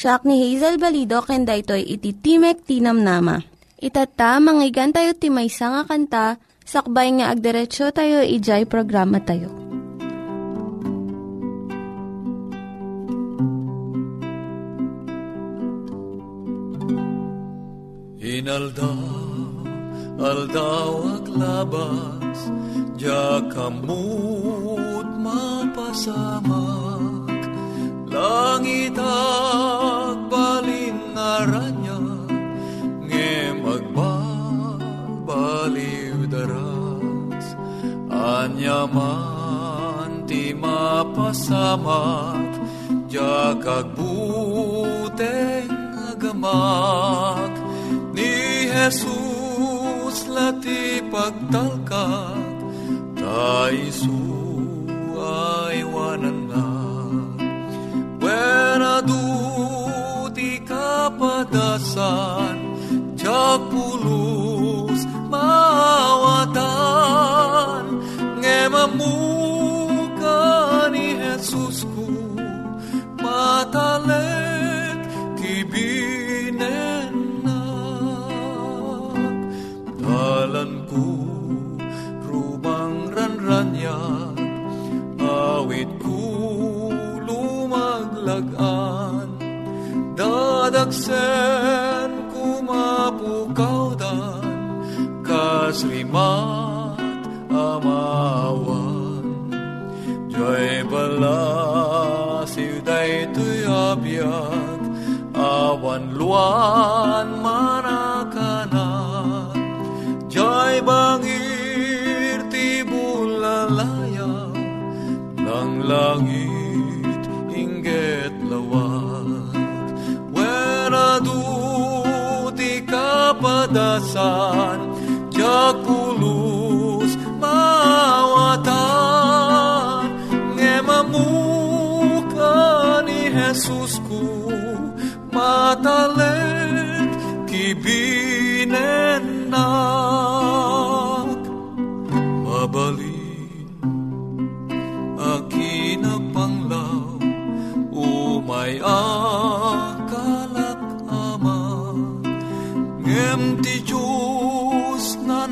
Siya ni Hazel Balido, kenda ito'y iti Timek Tinam Nama. Itata, manggigan tayo timaysa nga kanta, sakbay nga agderetsyo tayo, ijay programa tayo. Inaldaw, aldaw ak labas, Diya kamut mapasamak, Langit ak balin aranya, Nge magbabaliw daras, Anyaman ti mapasamak, Diya kagbuteng agamak, Ni Jesus lati pagtalkak, Taisu ay kapadasan Tiyak pulos maawatan Nge Dadagsen ko mapukawdan Kasrimat amawan Diyay bala siuday tuy abiyag Awan luan Oh.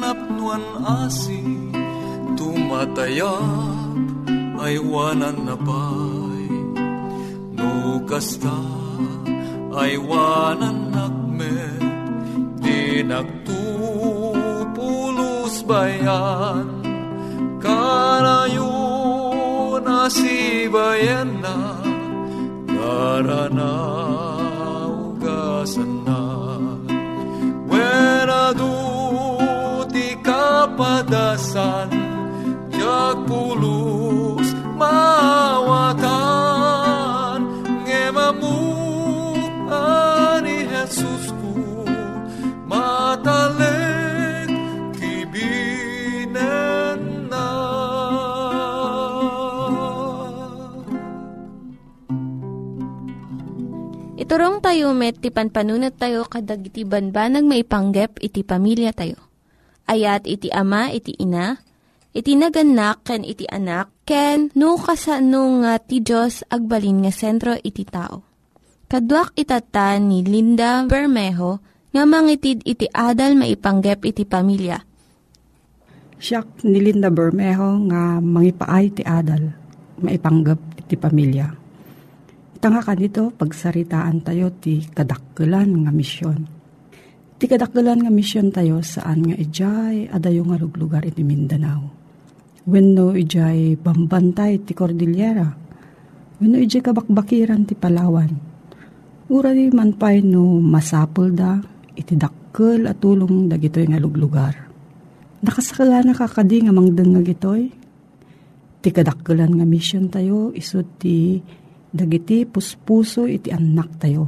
Diyos na napnuan asi Tumatayap ay wanan na pay No kasta ay wanan nakmet Di nagtupulos bayan. Kanayo na padasan jag pulos mawatan ngemamu ani Jesus ku matalik kibinen na Iturong tayo met ti panpanunat tayo kadag iti banbanag maipanggep iti pamilya tayo. Ayat iti ama, iti ina, iti naganak, ken iti anak, ken no, kasano nga ti Diyos agbalin nga sentro iti tao. Kaduak itatan ni Linda Bermejo nga mangitid iti adal maipanggep iti pamilya. Siyak ni Linda Bermejo nga mangipaay ti adal maipanggep iti pamilya. Itanga ka nito, pagsaritaan tayo ti kadakkelan nga misyon. Ti kadakkelan nga misyon tayo saan nga ijay adayo nga luglugar iti Mindanao. Wenno ijay bambantay ti Cordillera. Wenno ijay kabakbakiran ti Palawan. Uri man pay no masapul da iti dakkel at tulong dagitoy nga luglugar. Nakasakala na kakadi nga mangdeng nga gitoy. Ti kadakkelan nga mission tayo isot ti dagiti puspuso iti anak tayo.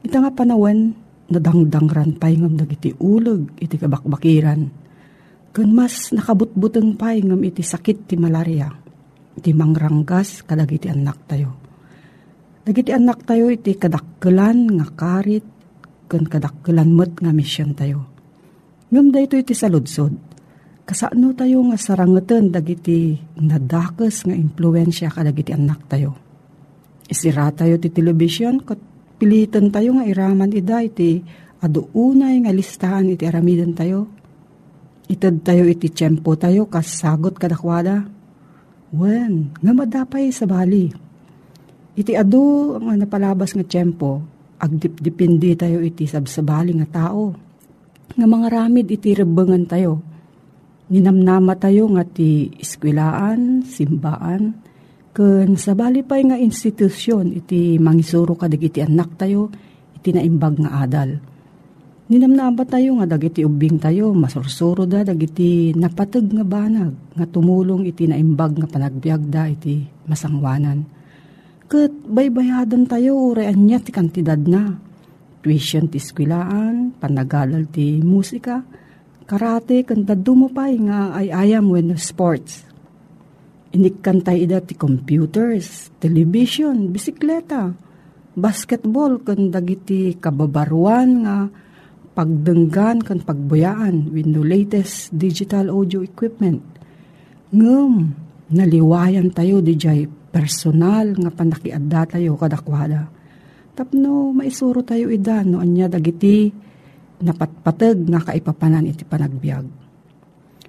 Ita nga panawan, nadangdangran pay ngam dagiti uleg iti kabakbakiran. Kun mas nakabutbuteng pay ngam iti sakit ti malaria. Iti mangranggas kadagiti anak tayo. Dagiti anak tayo iti kadakkelan nga karit kun kadakkelan met nga misyon tayo. Ngam da ito iti saludsod. Kasano tayo nga sarangetan dagiti nadakes nga impluensya kadagiti anak tayo Isira tayo ti television, kat pilitan tayo nga iraman ida iti ado unay nga listahan iti aramidan tayo. Itad tayo iti tiyempo tayo kas sagot kadakwada. Wen, nga madapay sa bali. Iti ado nga napalabas nga tiyempo, agdip-dipindi tayo iti sabsabali nga tao. Nga mga ramid iti rebengan tayo. Ninamnama tayo nga ti iskwilaan, simbaan, Kun sa bali pa'y nga institusyon, iti mangisuro ka iti anak tayo, iti naimbag nga adal. Ninamnaba tayo nga dagiti ubing tayo, masursuro da dagiti napatag nga banag, nga tumulong iti naimbag nga panagbiag da iti masangwanan. Kat baybayadan tayo, urayan niya ti kantidad na. Tuition ti skwilaan, panagalal ti musika, karate, kanta dumapay nga ay ayam when sports Inikantay ida ti computers, television, bisikleta, basketball, kan dagiti kababaruan nga pagdenggan kan pagbuyaan with the latest digital audio equipment. Ngum, naliwayan tayo di jay personal nga panakiadda tayo kadakwada. Tapno maisuro tayo ida no anya dagiti napatpatag nga kaipapanan iti panagbiag.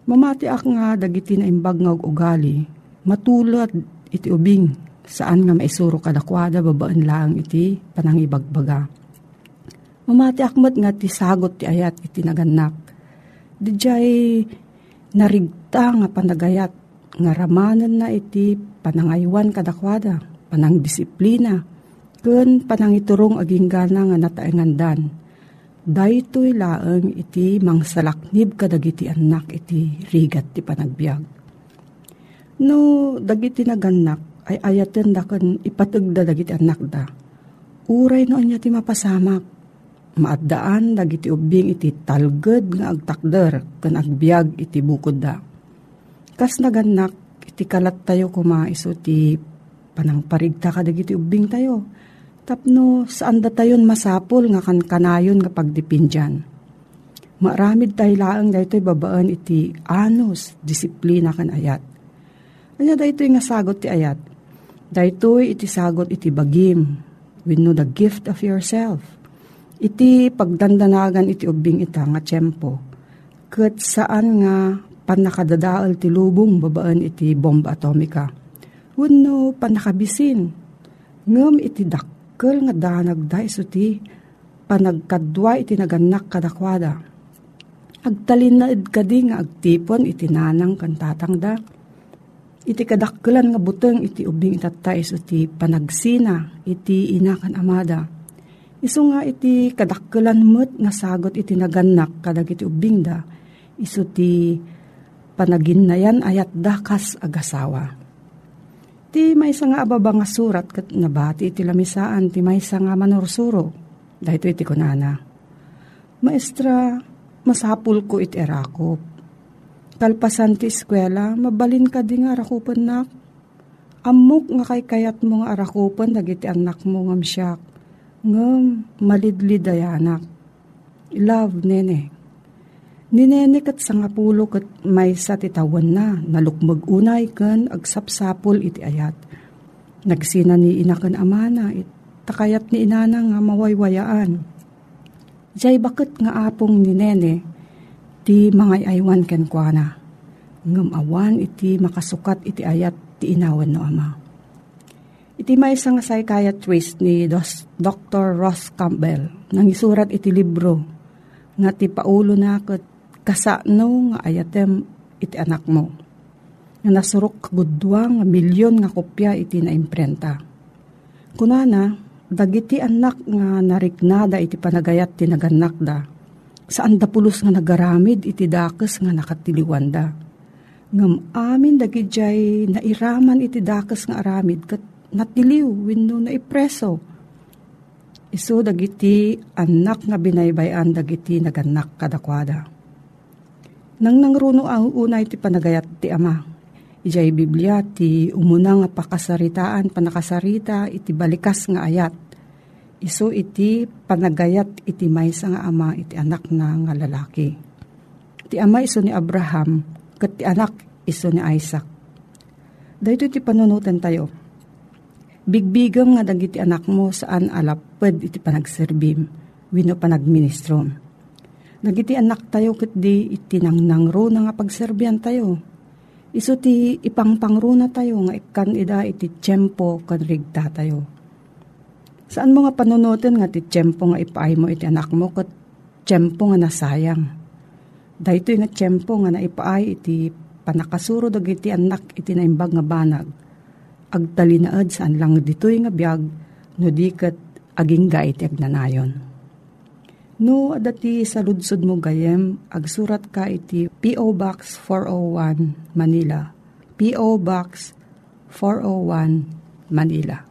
Mamati ak nga dagiti na imbag nga ugali matulad iti ubing saan nga maisuro kadakwada babaan lang iti panangibagbaga. Mamati akmat nga ti sagot ti ayat iti naganak. Dijay narigta nga panagayat nga ramanan na iti panangaywan kadakwada, panangdisiplina, kun panangiturong aging gana nga nataengandan. Daytoy laeng iti mangsalaknib kadagiti anak iti rigat ti panagbiag No, dagiti naganak, ay ayaten da kan ipatagda dagiti anak da. Uray no anya ti mapasamak. Maadaan dagiti ubing iti talged nga agtakder kan agbiag iti bukod da. Kas naganak, iti kalat tayo kumaiso ti panangparigta ka dagiti ubing tayo. Tapno saan da tayon masapol nga kan kanayon nga pagdipindyan. Maramid tayo laang daytoy babaan iti anos, disiplina kan ayat Anya daytoy nga sagot ti ayat. Daytoy iti sagot iti bagim. Wenno the gift of yourself. Iti pagdandanagan iti ubing ita nga tiyempo. Kat saan nga panakadadaal ti lubong babaan iti bomba atomika. Wenno panakabisin. Ngem iti dakkel nga danag da iso ti panagkadwa iti naganak kadakwada. Agtalin na id kadi nga agtipon iti nanang kantatang da iti kadakkelan nga buteng iti ubing itatay iti panagsina iti inakan amada. Iso nga iti kadakkelan met nga sagot iti naganak kadag iti ubing da. Iso ti panaginnayan ayat dakas agasawa. Ti may nga ababa nga surat kat nabati iti lamisaan ti may nga manursuro. Dahito iti kunana. Maestra, masapul ko iti erakop Talpasan ti eskwela, mabalin ka di nga arakupan nak. Amok nga kay kayat mo nga arakupan, dagiti anak mo nga msyak. ngem malidlid anak. Love nene. Ninene kat sangapulo kat may sa titawan na, nalukmag unay kan agsapsapol iti ayat. Nagsina ni inakan amana, it, takayat ni inana nga mawaywayaan. Jay bakit nga apong ni nene, ti mga aywan ken kuana. Ngam awan iti makasukat iti ayat ti inawan no ama. Iti may isang psychiatrist ni Dr. Ross Campbell nang isurat iti libro nga ti paulo na kat kasano nga ayatem iti anak mo. Nga nasurok kagudwa nga milyon nga kopya iti na imprenta. Kunana, dagiti anak nga nariknada iti panagayat ti naganak da. Saan da pulos nga nagaramid iti dakes nga nakatiliwanda. Ngam amin dagijay nairaman iti dakes nga aramid kat natiliw wenno na ipreso. Isu dagiti anak nga binaybayan dagiti naganak kadakwada nang nangruno ang unay ti panagayat ti ama. Ijay Biblia ti umuna nga pakasaritaan panakasarita iti balikas nga ayat. Iso iti panagayat iti maysa nga ama iti anak na nga lalaki. Ti ama iso ni Abraham kat ti anak iso ni Isaac. Dahito iti panunutan tayo. Bigbigam nga dagiti anak mo saan alapad iti panagserbim, wino panagministrom Nagiti anak tayo kat di itinangnangro na nga pagserbian tayo. Iso ti ipangpangro na tayo nga ikan ida iti tiyempo kan rigta tayo. Saan mo nga panunutin nga ti tiyempo nga ipaay mo iti anak mo kat tiyempo nga nasayang. Dahito nga tiyempo nga naipaay iti panakasuro dagiti anak iti naimbag nga banag. Agtalinaad saan lang ditoy nga biyag no di kat aging iti agnanayon. No, adati sa ludsod mo gayem, agsurat ka iti P.O. Box 401, Manila. P.O. Box 401, Manila.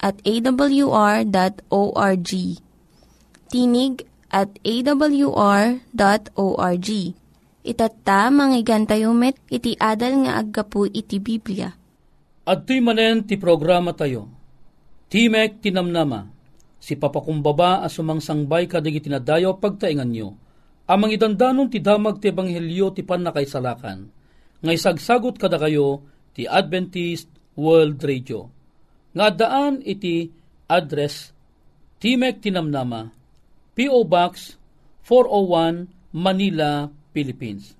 at awr.org. Tinig at awr.org. Itatta, manggigan tayo met, iti adal nga aggapu iti Biblia. At manen ti programa tayo. Timek Tinamnama si papakumbaba as sumangsangbay kadig itinadayo pagtaingan nyo. Amang idandanon ti damag ti ebanghelyo ti panakaisalakan. Ngay sagsagot kada kayo ti Adventist World Radio. Nga daan iti address Timek Tinamnama, P.O. Box 401 Manila, Philippines.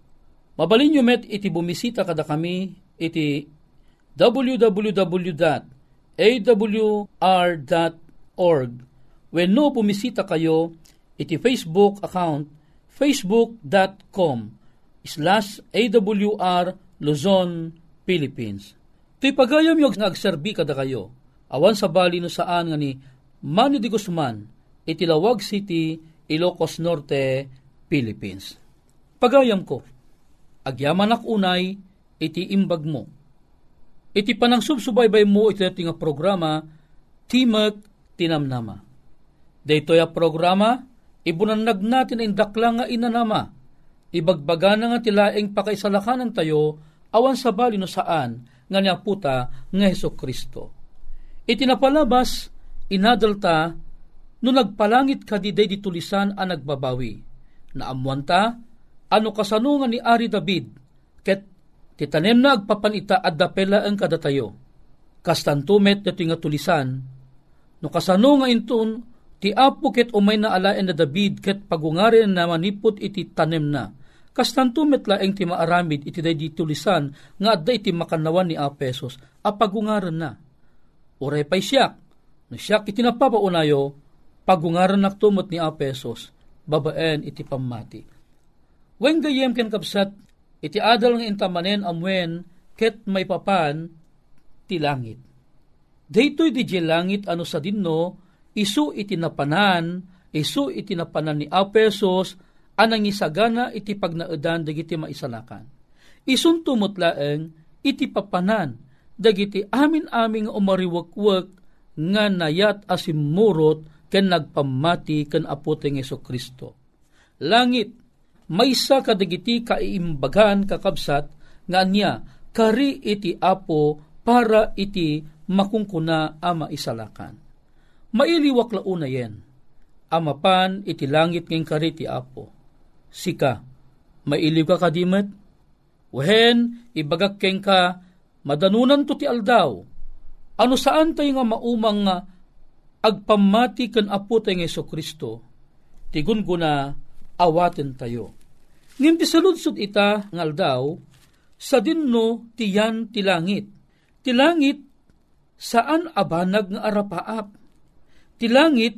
Mabalin nyo met iti bumisita kada kami iti www.awr.org When no pumisita kayo, iti Facebook account facebook.com slash awr Luzon, Philippines. Ito'y pagayam yung nagserbi kada kayo. Awan sa bali no saan nga ni Manny de Guzman, itilawag City, Ilocos Norte, Philippines. Pagayam ko, agyaman ak unay, iti imbag mo. Iti panang subsubaybay mo iti nga programa, Timak Tinamnama. Daytoy a programa, ibunanag natin ang dakla nga inanama. Ibagbaga na nga tilaeng pakaisalakanan tayo, awan sa bali no saan, nga niya puta nga Heso Kristo. Itinapalabas, inadalta, no nagpalangit ka di day ditulisan ang nagbabawi. Naamuan ta, ano kasanungan ni Ari David, ket titanem na agpapanita at dapela ang kadatayo. Kastantumet na nga tulisan, no kasano nga intun, Ti apo ket umay na alaen na David ket pagungarin na manipot iti tanem na. Kastanto metlaeng ti maaramid iti day ditulisan nga adda iti makanawan ni Apesos a pagungaran na. Uray pa'y siyak, no siyak iti napapaunayo, pagungaran naktumot ni Apesos, babaen iti pamati. Wen gayem ken kapsat, iti adal nga intamanen amwen ket may papan ti langit. Daytoy di langit ano sa dinno, isu iti napanan, Isu iti napanan ni Apesos, anang isagana iti pagnaedan dagiti maisalakan. Isun tumutlaeng iti papanan dagiti amin-aming umariwakwak nga nayat asimurot ken nagpamati ken apoteng Yeso Kristo. Langit, maysa kadagiti kaimbagan kakabsat nga niya kari iti apo para iti makungkuna ama isalakan. Mailiwak launa yen, amapan iti langit ngeng kari ti apo. Sika, mailiw ka kadimet? Wehen, ibagak keng ka, madanunan to ti aldaw. Ano saan tayo nga maumang nga agpamati ken apo tayo ng Kristo, tigun guna awaten tayo. Ngim ti saludsod ita ng aldaw, sa dinno tiyan ti langit. Ti langit saan abanag nga arapaap. Ti langit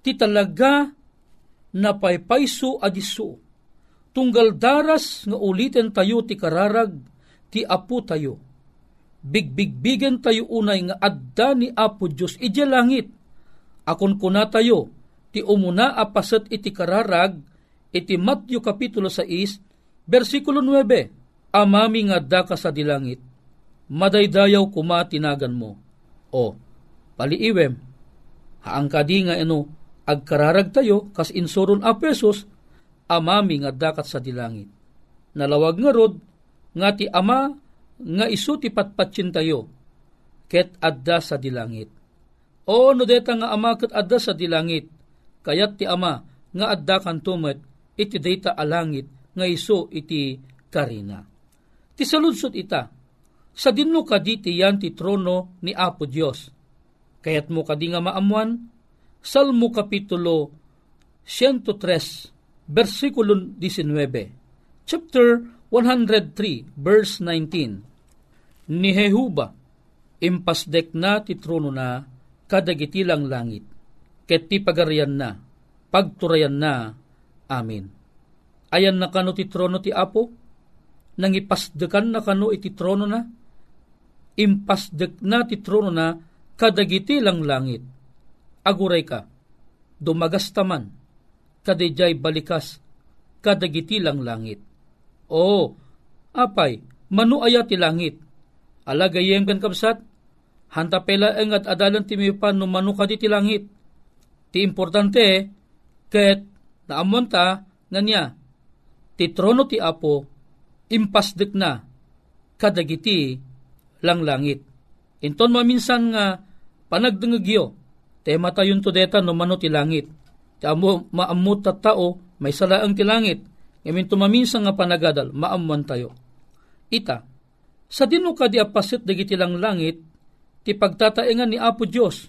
ti talaga na paypayso adiso. Tunggal daras nga ulitin tayo ti kararag ti apo tayo. Bigbigbigan tayo unay nga adda ni Apo Diyos iti langit. Akon kuna tayo ti umuna apasat iti kararag iti Matthew Kapitulo 6 versikulo 9 Amami nga adda ka sa dilangit madaydayaw kuma tinagan mo. O, paliiwem, haang kadi nga ino, agkararag tayo, kas insuron a pesos, amami nga dakat sa dilangit. Nalawag nga rod, nga ti ama, nga isu ti patpatsin tayo, ket adda sa dilangit. O no deta nga ama ket adda sa dilangit, kayat ti ama, nga adda kan tumet, iti data alangit, nga iso iti karina. Ti saludsot ita, sa dinno kadi ti yan ti trono ni Apo Dios. Kayat mo kadi nga maamuan, Salmo Kapitulo 103, versikulo 19, chapter 103, verse 19. Ni Jehuba, impasdek na ti trono na, kadagiti lang langit, ket ti pagarian na, pagturayan na, amin. Ayan na kano ti trono ti Apo, nang ipasdekan na kano iti trono na, impasdek na ti trono na kadagiti lang langit. Aguray ka, dumagas taman, kadijay balikas, kadagiti lang langit. O, apay, manu aya ti langit, alagayem kan kapsat, hanta pela ang at adalan ti mipan no manu kadi ti langit. Ti importante, ket naamon ta, nga niya, ti trono ti apo, impasdek na, kadagiti lang langit. Inton maminsan nga panagdengagyo, tema tayon to deta no mano ti langit. Ti amo maamut ta tao, may salaang ti langit. Ngamin maminsan nga panagadal, maamuan tayo. Ita, sa dino ka di apasit dagiti lang langit, ti pagtataengan ni Apo Dios.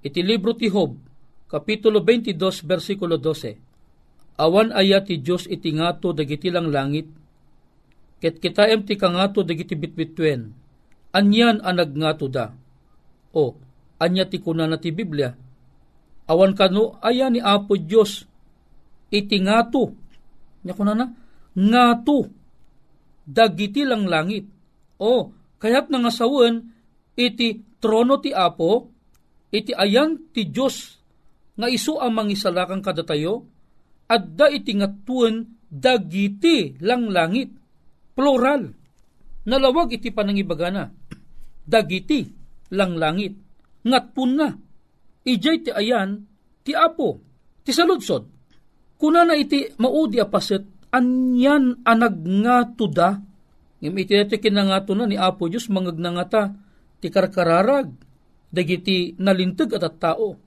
Iti libro ti Hob, Kapitulo 22, versikulo 12. Awan aya ti Dios iti ngato dagiti lang langit, ket kitaem ti kangato dagiti bitbitwen anyan anag nga da. O, anya ti kuna na ti Biblia. Awan kano, aya ni Apo Diyos, iti nga to. Nya kuna na, nga to. Dagiti lang langit. O, kayat nga sawen, iti trono ti Apo, iti ayan ti Diyos, nga isu ang mangisalakang kadatayo, adda iti ngatuan dagiti lang langit. Plural. Nalawag iti panangibagana dagiti lang langit. Ngatpun na. Ijay ti ayan, ti apo, ti saludsod. Kuna na iti maudi apaset, anyan anag nga tuda. Ngam iti iti kinangato na ni Apo Diyos mangag nangata, ti karkararag, dagiti nalintag at at tao.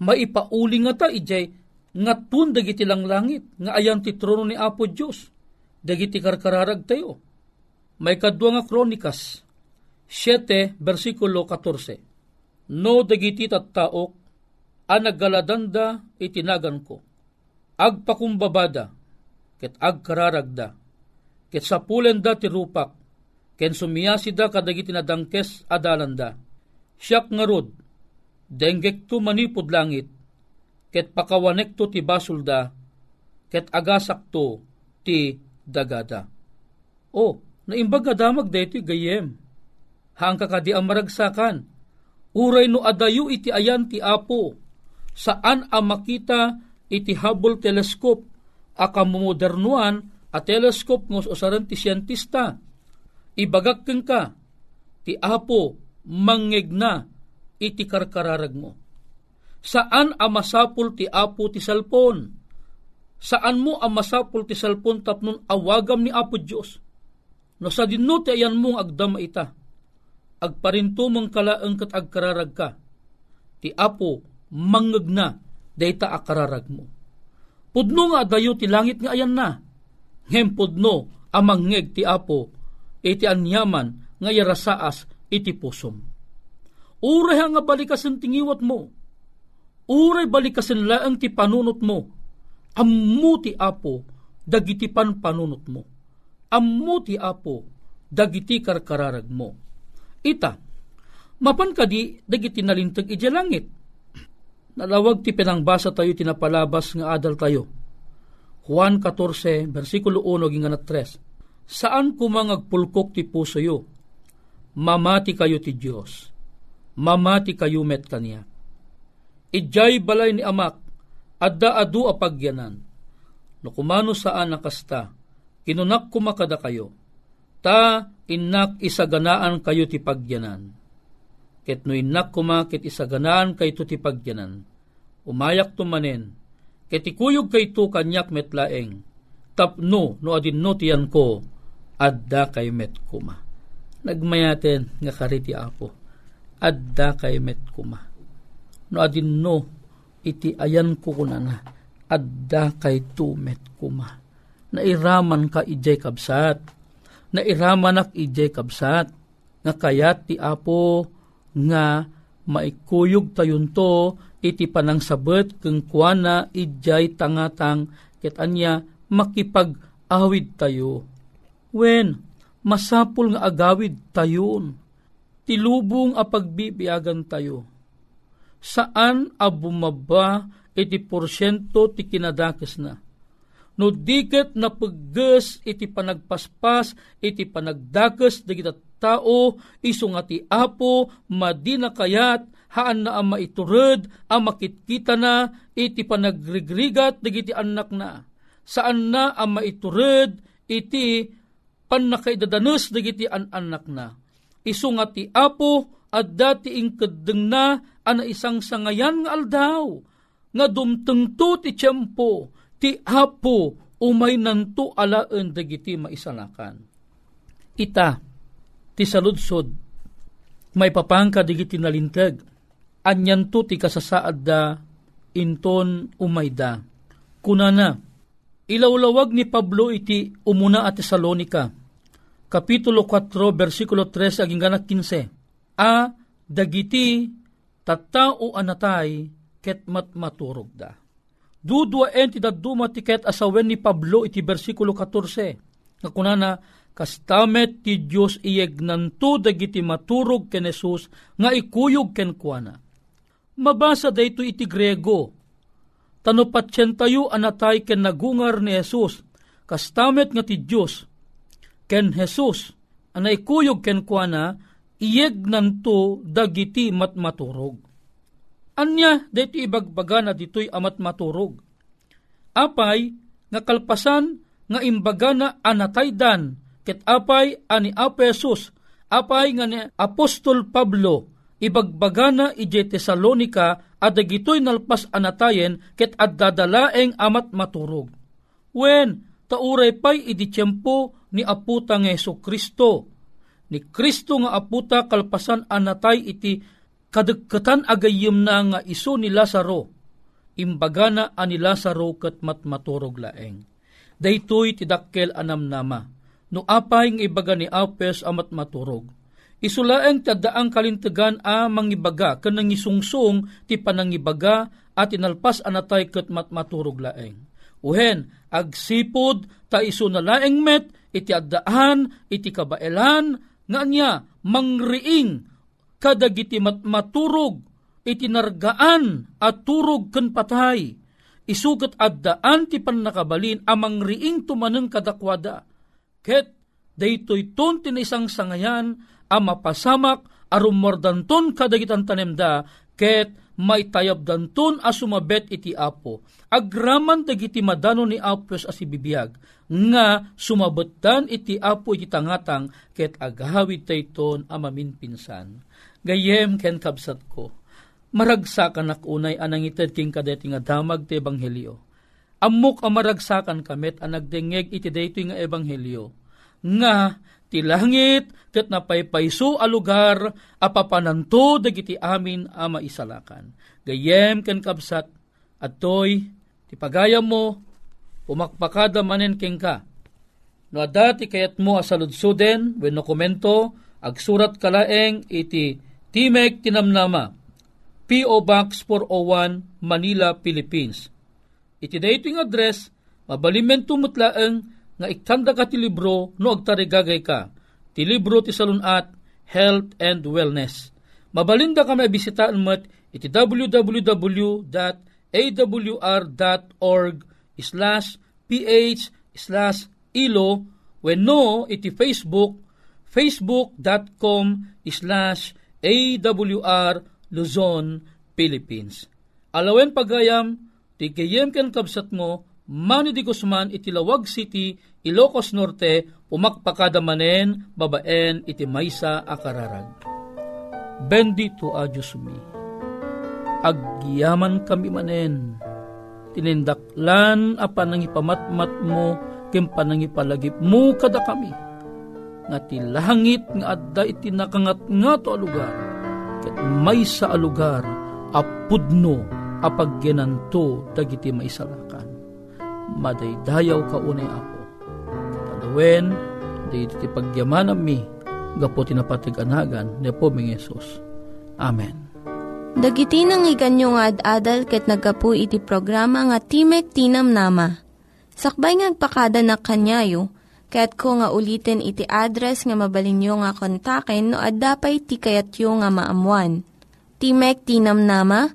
Maipauli nga ta ijay, ngatpun dagiti lang langit, nga ayan ti trono ni Apo Diyos, dagiti karkararag tayo. May kadwa nga kronikas, 7, versikulo 14. No dagiti tattaok, ang naggaladanda itinagan ko. Agpakumbabada, ket agkararagda, ket sapulenda ti rupak, ken sumiyasida kadagiti nadangkes adalanda. Siyak nga rod, denggek tu manipod langit, ket pakawanek to ti basulda, ket agasak to ti dagada. O, naimbag nga damag dito gayem hang kakadi ang maragsakan. Uray no adayo iti ayan ti apo. saan ang makita iti Hubble telescope akamodernuan a telescope ngos usaran ti siyentista. Ibagak ka ti apo mangegna iti karkararag mo. Saan ang masapul ti apo ti salpon saan mo ang masapul ti salpon tapnon awagam ni apo Diyos? No sa dinno ti ayan mong agdama ita. Agparinto mong kalaang kat agkararag ka. Ti apo mangagna dayta akararag mo. Pudno nga dayo ti langit nga ayan na. Ngem pudno amangeg ti apo iti anyaman nga yarasaas iti pusom. Uray nga balikasan tingiwat mo. Uray balikasan laang ti panunot mo. Ammo ti apo dagiti panpanunot mo. Ammo ti apo dagiti karkararag mo. Ita, mapan kadi dagiti nalintag iti langit Nalawag ti pinangbasa tayo tinapalabas nga adal tayo. Juan 14, versikulo 1, ginganat 3. Saan kumangagpulkok ti puso yo? Mamati kayo ti Diyos. Mamati kayo met kaniya. Ijay balay ni amak, adda adu apagyanan. No kumano saan nakasta, kinunak kumakada kayo. Ta inak isaganaan kayo ti pagyanan ket no innak kuma ket isaganaan kay to ti pagyanan. Umayak tumanen, ket ikuyog kay to kanyak metlaeng, tapno no adin no tiyan ko, adda kay met kuma. Nagmayaten nga kariti apo, adda kay met kuma. No adin no, iti ayan ko kunana, adda kay to met kuma. Nairaman ka ijay kabsat, nairaman ak ijay kabsat, nga kayat ti apo, nga maikuyog tayon to iti panang sabet keng kuana ijay tangatang ket anya makipag-awid tayo. When masapul nga agawid tayon, tilubong a pagbibiyagan tayo. Saan a bumaba iti porsyento ti kinadakes na? No diket na pagges iti panagpaspas, iti panagdakes, digita tao, iso nga ti apo, madina kayat, haan na ang maiturod, ang makitkita na, iti panagrigrigat, digiti anak na. Saan na ang maiturod, iti panakaidadanos, digiti an anak na. Iso nga ti apo, at dati ingkadeng na, ana isang sangayan nga aldaw, nga dumtengto ti tiyempo, ti apo, umay nanto alaan dagiti maisalakan. Ita, ti saludsod, may papangka digiti nalintag, anyan ti kasasaad da, inton umayda. Kunana, ilawlawag ni Pablo iti umuna at Tesalonika, Kapitulo 4, versikulo 3, aging ganak 15, A, dagiti, tattao anatay, ket matmaturog da. Dudwa en ti daduma ti ket asawen ni Pablo iti versikulo 14, nga kunana, kastamet ti Diyos iyeg nanto dagiti maturog ken Jesus nga ikuyog ken kuana. Mabasa dayto iti Grego. Tano patsyen tayo anatay ken nagungar ni Jesus kastamet nga ti Diyos ken Jesus ana ikuyog ken kuana iyeg nanto dagiti matmaturog. Anya dayto ibagbaga na ditoy amat maturog. Apay nga kalpasan nga imbaga na anataydan ket apay ani Apesus, apay nga ni Apostol Pablo, ibagbagana ije Tesalonika at dagitoy nalpas anatayen ket addadalaeng amat maturog. Wen, tauray pay idi tiyempo ni aputa ng Yeso Kristo. Ni Kristo nga aputa kalpasan anatay iti kadagkatan agayim na nga iso ni Lazaro. Imbagana ani Lazaro ket matmaturog laeng. Daytoy tidakkel anam nama no apay ng ibaga ni Apes amat maturog. Isulaeng tadaang kalintagan a mangibaga kanang isungsung ti panangibaga at inalpas anatay ket matmaturog laeng. Uhen, agsipod ta iso na laeng met iti addaan iti kabaelan nga niya mangriing kadagiti matmaturog iti nargaan at turog ken patay. Isugat addaan ti panakabalin amang riing tumaneng kadakwada Ket daytoy ton tinisang sangayan a mapasamak arum mordanton kadagitan tanemda ket may tayab danton as sumabet iti apo. Agraman dagiti madano ni Apos as ibibiyag, nga sumabetan iti apo iti tangatang ket agawid tayton amamin pinsan. Gayem ken kabsat ko, maragsakan ak unay anang ited king kadeti nga damag ti ebanghelyo. Amok amaragsakan kamet ang nagdengeg iti daytoy nga ebanghelyo. Nga ti langit ket napaypayso a lugar apapananto dagiti amin a maisalakan. Gayem ken kabsat atoy ti pagayam mo umakpakada manen king ka. No adati kayat mo asaludsuden wenno komento agsurat kalaeng iti Timek Tinamnama P.O. Box 401 Manila, Philippines. Iti dating address mabalimen tumutlaeng nga ikanda ka ti libro no agtarigagay ka. Ti libro ti salunat Health and Wellness. Mabalinda ka may bisitaan mat iti www.awr.org slash ph slash ilo when no iti Facebook facebook.com slash awr Luzon, Philippines. Alawen pagayam, ti kayem ken kabsat mo, Manny di Guzman iti Lawag City, Ilocos Norte, umakpakada manen, babaen iti maysa akararag. Bendito a Diyos mi. Agyaman kami manen. Tinindaklan a panangipamatmat mo, kem panangipalagip mo kada kami. Nga ti langit nga adda iti nakangat nga to lugar ket may sa alugar apudno apaggenanto dagiti maisalakan madaydayaw ka unay apo tadawen diti pagyaman mi gapo tinapatiganagan ni po ming Yesus Amen Dagiti nang iganyo nga ad-adal ket nagapu iti programa nga Timek Tinam Nama. Sakbay ngagpakada na kanyayo, Kaya't ko nga ulitin iti address nga mabalinyo nga kontaken no ad-dapay tikayatyo nga maamuan. Timek Tinam Nama,